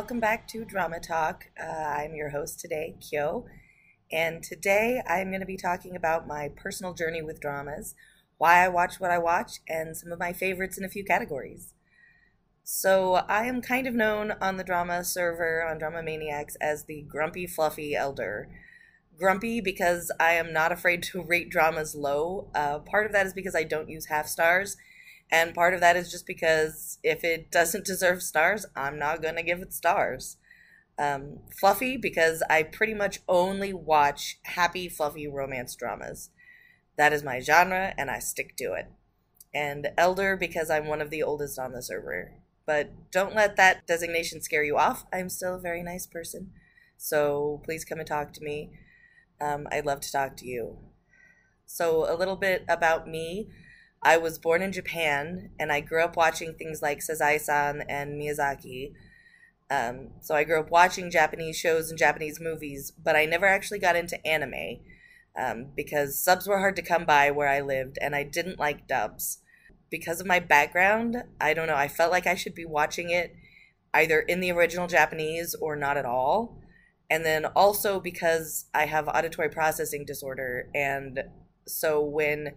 Welcome back to Drama Talk. Uh, I'm your host today, Kyo, and today I'm going to be talking about my personal journey with dramas, why I watch what I watch, and some of my favorites in a few categories. So, I am kind of known on the drama server on Drama Maniacs as the grumpy, fluffy elder. Grumpy because I am not afraid to rate dramas low. Uh, part of that is because I don't use half stars and part of that is just because if it doesn't deserve stars, I'm not going to give it stars. Um, fluffy, because I pretty much only watch happy, fluffy romance dramas. That is my genre, and I stick to it. And elder, because I'm one of the oldest on the server. But don't let that designation scare you off. I'm still a very nice person. So please come and talk to me. Um, I'd love to talk to you. So, a little bit about me. I was born in Japan and I grew up watching things like Sazae-san and Miyazaki. Um, so I grew up watching Japanese shows and Japanese movies, but I never actually got into anime um, because subs were hard to come by where I lived and I didn't like dubs. Because of my background, I don't know, I felt like I should be watching it either in the original Japanese or not at all. And then also because I have auditory processing disorder. And so when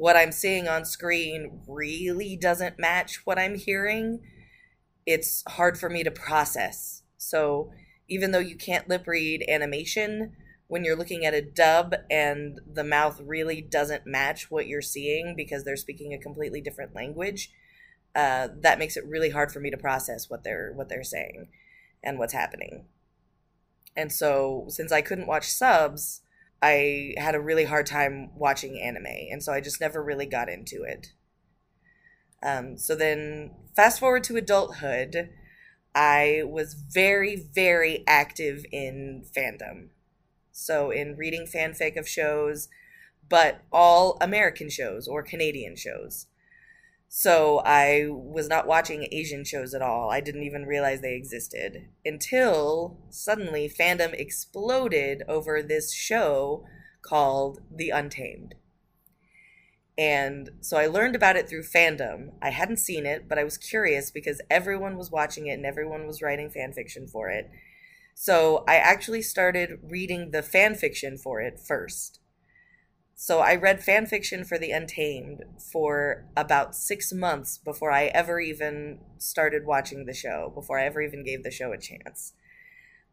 what I'm seeing on screen really doesn't match what I'm hearing, it's hard for me to process. So even though you can't lip read animation, when you're looking at a dub and the mouth really doesn't match what you're seeing because they're speaking a completely different language, uh, that makes it really hard for me to process what they're what they're saying and what's happening. And so since I couldn't watch subs, I had a really hard time watching anime, and so I just never really got into it. Um, so then, fast forward to adulthood, I was very, very active in fandom. So, in reading fanfic of shows, but all American shows or Canadian shows. So I was not watching Asian shows at all. I didn't even realize they existed until suddenly fandom exploded over this show called The Untamed. And so I learned about it through fandom. I hadn't seen it, but I was curious because everyone was watching it and everyone was writing fan fiction for it. So I actually started reading the fan fiction for it first. So I read fan fiction for The Untamed for about six months before I ever even started watching the show, before I ever even gave the show a chance.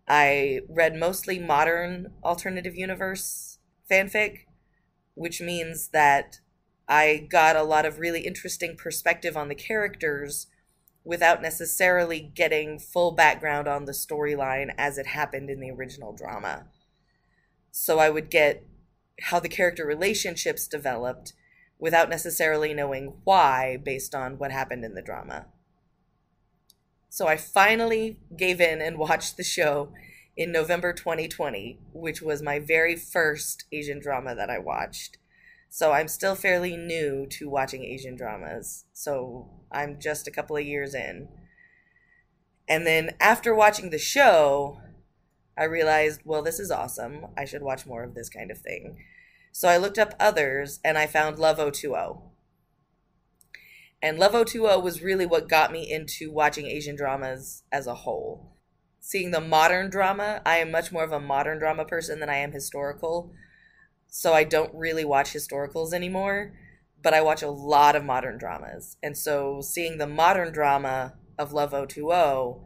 I read mostly modern alternative universe fanfic, which means that I got a lot of really interesting perspective on the characters without necessarily getting full background on the storyline as it happened in the original drama. So I would get how the character relationships developed without necessarily knowing why based on what happened in the drama. So I finally gave in and watched the show in November 2020, which was my very first Asian drama that I watched. So I'm still fairly new to watching Asian dramas. So I'm just a couple of years in. And then after watching the show, I realized, well, this is awesome. I should watch more of this kind of thing. So I looked up others and I found Love O2O. And Love O2O was really what got me into watching Asian dramas as a whole. Seeing the modern drama, I am much more of a modern drama person than I am historical. So I don't really watch historicals anymore, but I watch a lot of modern dramas. And so seeing the modern drama of Love O2O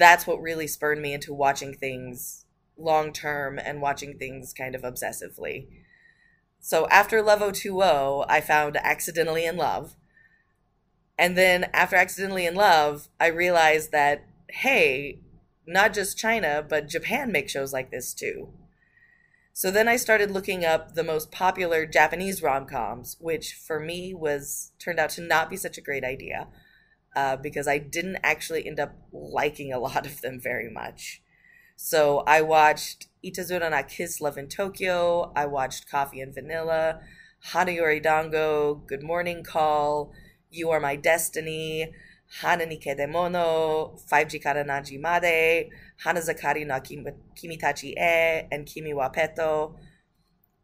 that's what really spurred me into watching things long term and watching things kind of obsessively. So after Love O2O, I found Accidentally in Love. And then after Accidentally in Love, I realized that, hey, not just China, but Japan makes shows like this too. So then I started looking up the most popular Japanese rom coms, which for me was turned out to not be such a great idea uh, because I didn't actually end up liking a lot of them very much. So I watched Itazura na Kiss Love in Tokyo. I watched Coffee and Vanilla, Hanayori Dango, Good Morning Call, You Are My Destiny, Hana Kedemono, 5G Kara Naji Made, Hanazakari no Kimitachi E, and Kimi wa Petto.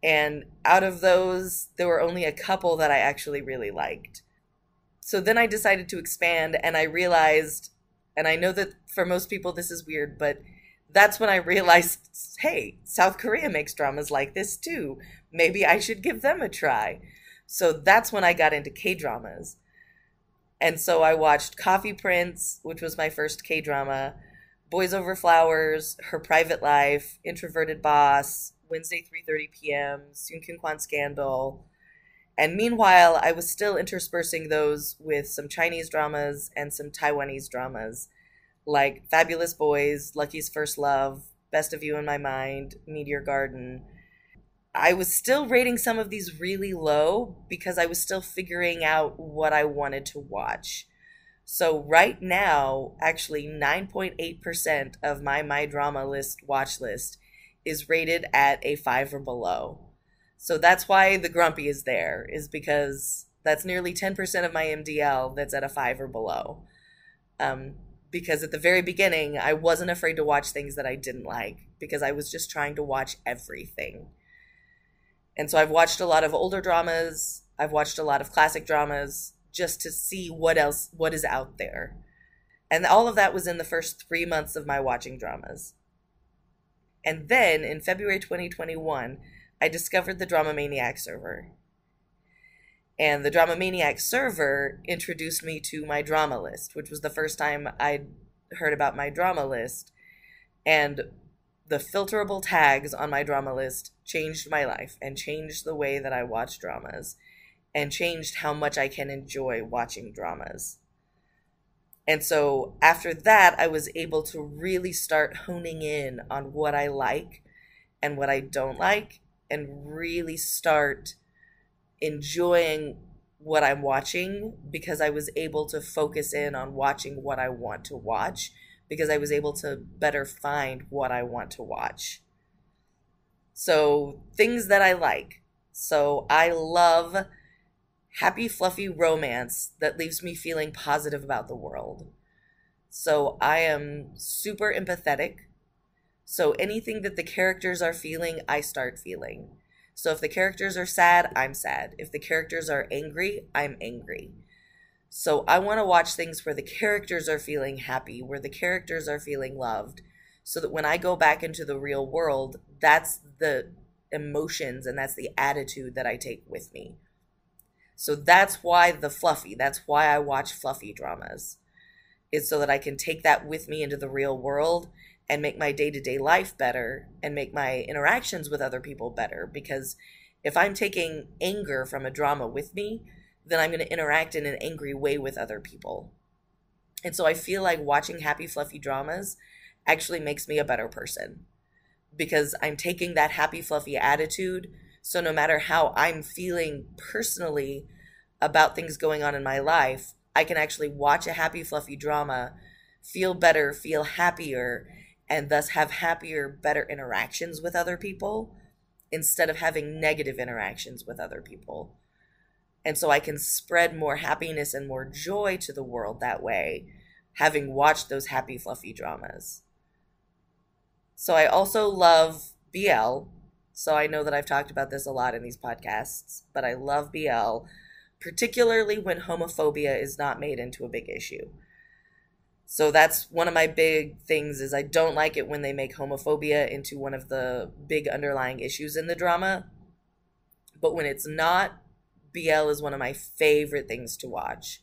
And out of those, there were only a couple that I actually really liked. So then I decided to expand and I realized And I know that for most people this is weird, but that's when I realized hey, South Korea makes dramas like this too. Maybe I should give them a try. So that's when I got into K dramas. And so I watched Coffee Prince, which was my first K drama, Boys Over Flowers, Her Private Life, Introverted Boss, Wednesday 3:30 p.m., Sungkyunkwan Scandal. And meanwhile, I was still interspersing those with some Chinese dramas and some Taiwanese dramas, like Fabulous Boys, Lucky's First Love, Best of You in My Mind, Meteor Garden. I was still rating some of these really low because I was still figuring out what I wanted to watch. So right now, actually 9.8% of my my drama list watch list is rated at a 5 or below. So that's why the grumpy is there is because that's nearly 10% of my MDL that's at a 5 or below. Um, because at the very beginning, I wasn't afraid to watch things that I didn't like because I was just trying to watch everything. And so I've watched a lot of older dramas, I've watched a lot of classic dramas just to see what else what is out there. And all of that was in the first 3 months of my watching dramas. And then in February 2021, I discovered the Drama Maniac server. And the Drama Maniac server introduced me to my drama list, which was the first time I'd heard about my drama list. And the filterable tags on my drama list changed my life and changed the way that I watch dramas and changed how much I can enjoy watching dramas. And so after that, I was able to really start honing in on what I like and what I don't like and really start enjoying what I'm watching because I was able to focus in on watching what I want to watch because I was able to better find what I want to watch. So, things that I like. So, I love happy, fluffy romance that leaves me feeling positive about the world. So, I am super empathetic. So, anything that the characters are feeling, I start feeling. So if the characters are sad, I'm sad. If the characters are angry, I'm angry. So I want to watch things where the characters are feeling happy, where the characters are feeling loved, so that when I go back into the real world, that's the emotions and that's the attitude that I take with me. So that's why the fluffy, that's why I watch fluffy dramas. Is so that I can take that with me into the real world and make my day to day life better and make my interactions with other people better. Because if I'm taking anger from a drama with me, then I'm going to interact in an angry way with other people. And so I feel like watching happy, fluffy dramas actually makes me a better person because I'm taking that happy, fluffy attitude. So no matter how I'm feeling personally about things going on in my life, I can actually watch a happy, fluffy drama, feel better, feel happier, and thus have happier, better interactions with other people instead of having negative interactions with other people. And so I can spread more happiness and more joy to the world that way, having watched those happy, fluffy dramas. So I also love BL. So I know that I've talked about this a lot in these podcasts, but I love BL, particularly when homophobia is not made into a big issue. So that's one of my big things is I don't like it when they make homophobia into one of the big underlying issues in the drama. But when it's not, BL is one of my favorite things to watch.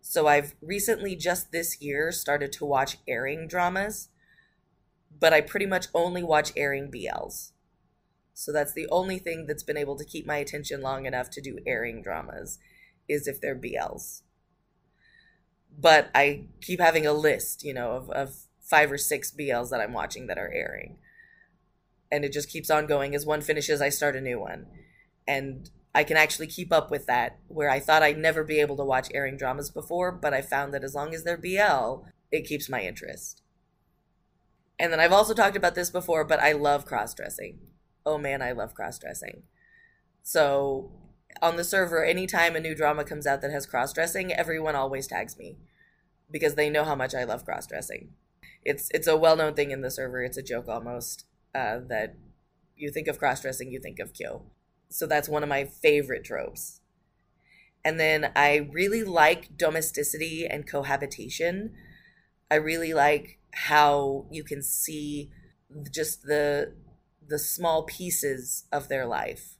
So I've recently just this year started to watch airing dramas, but I pretty much only watch airing BLs. So that's the only thing that's been able to keep my attention long enough to do airing dramas is if they're BLs but I keep having a list, you know, of, of five or six BLs that I'm watching that are airing. And it just keeps on going. As one finishes, I start a new one. And I can actually keep up with that, where I thought I'd never be able to watch airing dramas before, but I found that as long as they're BL, it keeps my interest. And then I've also talked about this before, but I love cross dressing. Oh man, I love cross dressing. So on the server, anytime a new drama comes out that has cross dressing, everyone always tags me because they know how much I love cross dressing. It's it's a well known thing in the server. It's a joke almost uh, that you think of cross dressing, you think of Kyo. So that's one of my favorite tropes. And then I really like domesticity and cohabitation. I really like how you can see just the the small pieces of their life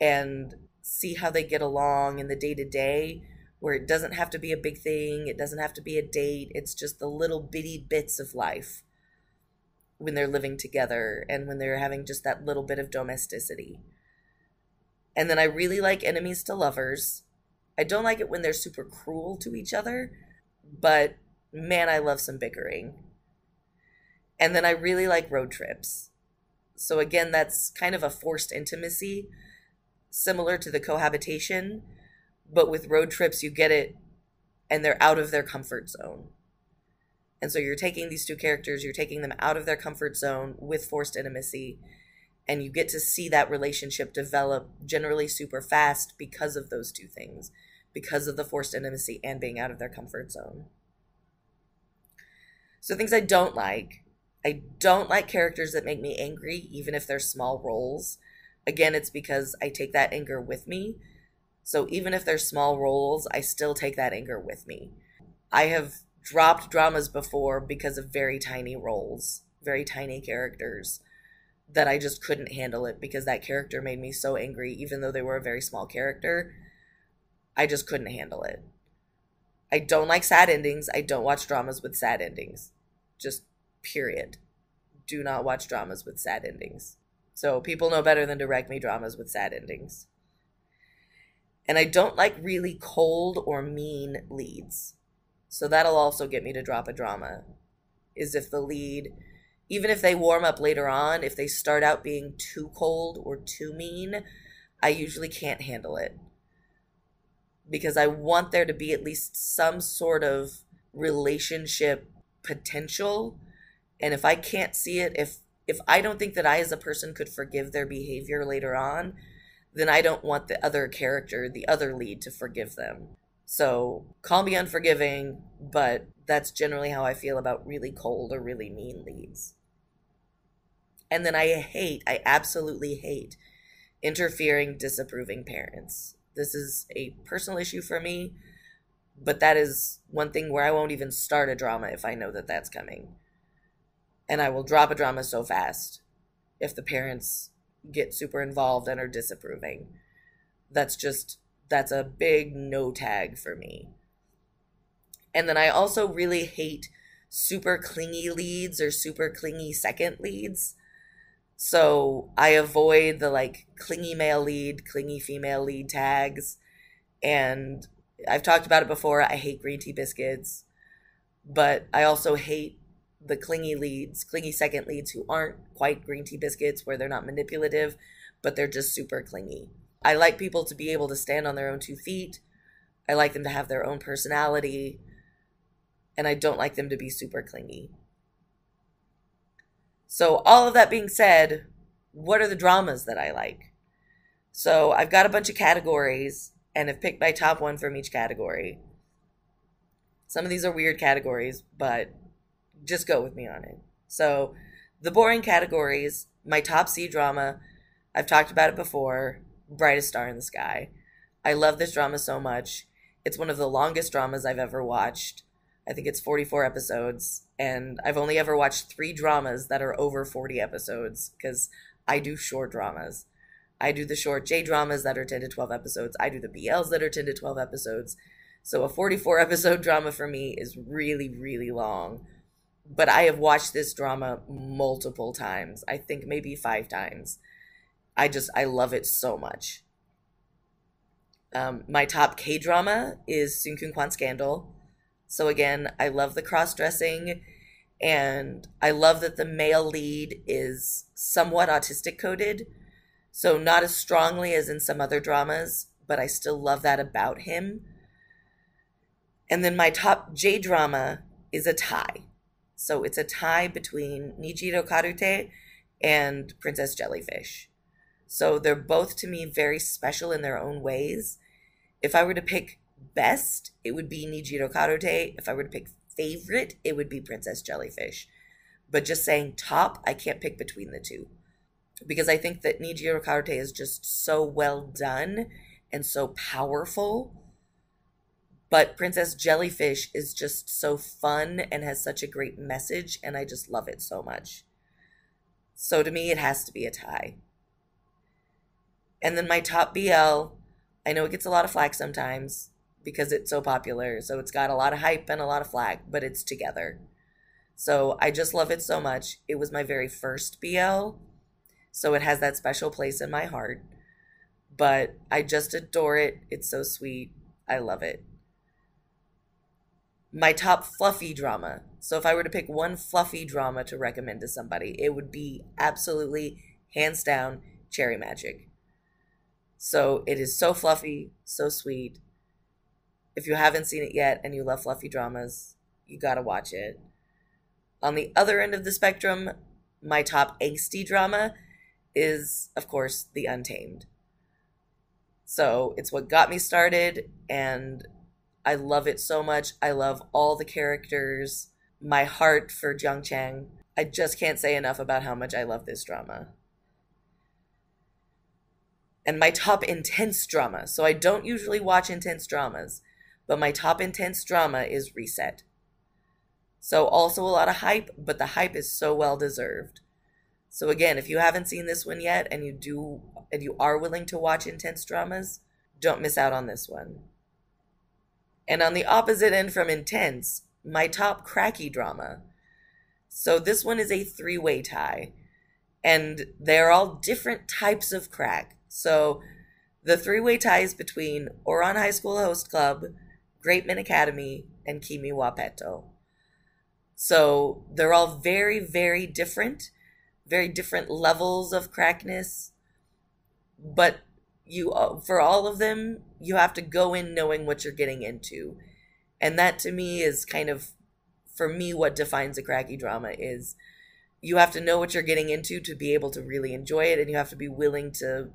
and see how they get along in the day to day where it doesn't have to be a big thing, it doesn't have to be a date, it's just the little bitty bits of life when they're living together and when they're having just that little bit of domesticity. And then I really like enemies to lovers. I don't like it when they're super cruel to each other, but man, I love some bickering. And then I really like road trips. So again, that's kind of a forced intimacy, similar to the cohabitation, but with road trips, you get it and they're out of their comfort zone. And so you're taking these two characters, you're taking them out of their comfort zone with forced intimacy, and you get to see that relationship develop generally super fast because of those two things, because of the forced intimacy and being out of their comfort zone. So, things I don't like I don't like characters that make me angry, even if they're small roles. Again, it's because I take that anger with me so even if they're small roles, I still take that anger with me. I have dropped dramas before because of very tiny roles, very tiny characters that I just couldn't handle it because that character made me so angry, even though they were a very small character. I just couldn't handle it. I don't like sad endings. I don't watch dramas with sad endings. Just period. Do not watch dramas with sad endings. So people know better than to rec me dramas with sad endings. And I don't like really cold or mean leads. So that'll also get me to drop a drama. Is if the lead, even if they warm up later on, if they start out being too cold or too mean, I usually can't handle it. Because I want there to be at least some sort of relationship potential. And if I can't see it, if if I don't think that I as a person could forgive their behavior later on, then I don't want the other character, the other lead, to forgive them. So call me unforgiving, but that's generally how I feel about really cold or really mean leads. And then I hate, I absolutely hate interfering, disapproving parents. This is a personal issue for me, but that is one thing where I won't even start a drama if I know that that's coming. And I will drop a drama so fast if the parents get super involved and are disapproving. That's just that's a big no tag for me. And then I also really hate super clingy leads or super clingy second leads. So I avoid the like clingy male lead, clingy female lead tags. And I've talked about it before. I hate green tea biscuits, but I also hate the clingy leads, clingy second leads who aren't quite green tea biscuits, where they're not manipulative, but they're just super clingy. I like people to be able to stand on their own two feet. I like them to have their own personality. And I don't like them to be super clingy. So, all of that being said, what are the dramas that I like? So, I've got a bunch of categories and have picked my top one from each category. Some of these are weird categories, but just go with me on it. So, the boring categories, my top C drama, I've talked about it before, Brightest Star in the Sky. I love this drama so much. It's one of the longest dramas I've ever watched. I think it's 44 episodes, and I've only ever watched three dramas that are over 40 episodes because I do short dramas. I do the short J dramas that are 10 to 12 episodes. I do the BLs that are 10 to 12 episodes. So a 44 episode drama for me is really, really long but I have watched this drama multiple times. I think maybe five times. I just I love it so much. Um, my top K drama is Sungkyunkwan Scandal. So again, I love the cross dressing, and I love that the male lead is somewhat autistic coded. So not as strongly as in some other dramas, but I still love that about him. And then my top J drama is a tie. So it's a tie between Nijiro Karute and Princess Jellyfish. So they're both to me very special in their own ways. If I were to pick best, it would be Nijiro Karute. If I were to pick favorite, it would be Princess Jellyfish. But just saying top, I can't pick between the two. Because I think that Nijiro Karute is just so well done and so powerful But Princess Jellyfish is just so fun and has such a great message, and I just love it so much. So to me, it has to be a tie. And then my top BL, I know it gets a lot of flack sometimes because it's so popular. So it's got a lot of hype and a lot of flack, but it's 2gether. So I just love it so much. It was my very first BL. So it has that special place in my heart. But I just adore it. It's so sweet. I love it my top fluffy drama. So if I were to pick one fluffy drama to recommend to somebody, it would be absolutely hands down Cherry Magic. So it is so fluffy, so sweet. If you haven't seen it yet and you love fluffy dramas, you got to watch it. On the other end of the spectrum, my top angsty drama is, of course, The Untamed. So it's what got me started, and I love it so much. I love all the characters. My heart for Jiang Cheng. I just can't say enough about how much I love this drama. And my top intense drama. So I don't usually watch intense dramas, but my top intense drama is Reset. So also a lot of hype, but the hype is so well deserved. So again, if you haven't seen this one yet and you do and you are willing to watch intense dramas, don't miss out on this one. And on the opposite end from intense, my top cracky drama. So this one is a three way tie. And they're all different types of crack. So the three way ties between Ouran High School Host Club, Great Men Academy, and Kimi wa Petto. So they're all very, very different, very different levels of crackness. But you uh, for all of them you have to go in knowing what you're getting into. And that to me is kind of for me what defines a cracky drama is you have to know what you're getting into to be able to really enjoy it and you have to be willing to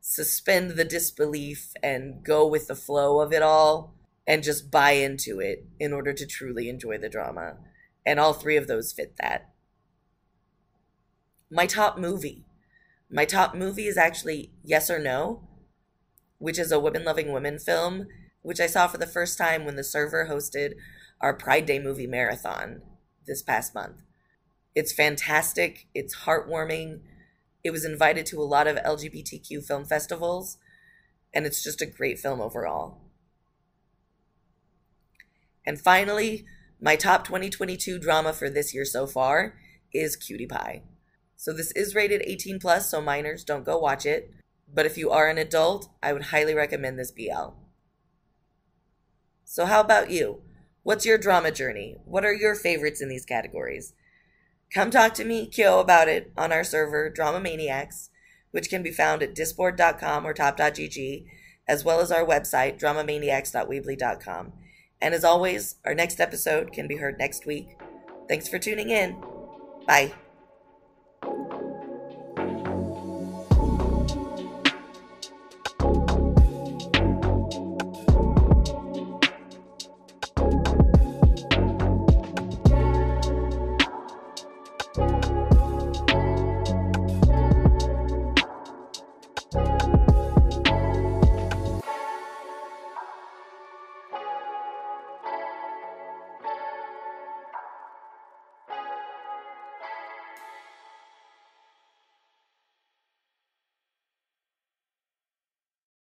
suspend the disbelief and go with the flow of it all and just buy into it in order to truly enjoy the drama. And all three of those fit that. My top movie my top movie is actually Yes or No which is a women loving women film, which I saw for the first time when the server hosted our Pride Day movie marathon this past month. It's fantastic, it's heartwarming. It was invited to a lot of LGBTQ film festivals, and it's just a great film overall. And finally, my top 2022 drama for this year so far is Cutie Pie. So this is rated 18 plus, so minors don't go watch it. But if you are an adult, I would highly recommend this BL. So, how about you? What's your drama journey? What are your favorites in these categories? Come talk to me, Kyo, about it on our server, Drama Maniacs, which can be found at disboard.com or top.gg, as well as our website, dramamaniacs.weebly.com. And as always, our next episode can be heard next week. Thanks for tuning in. Bye.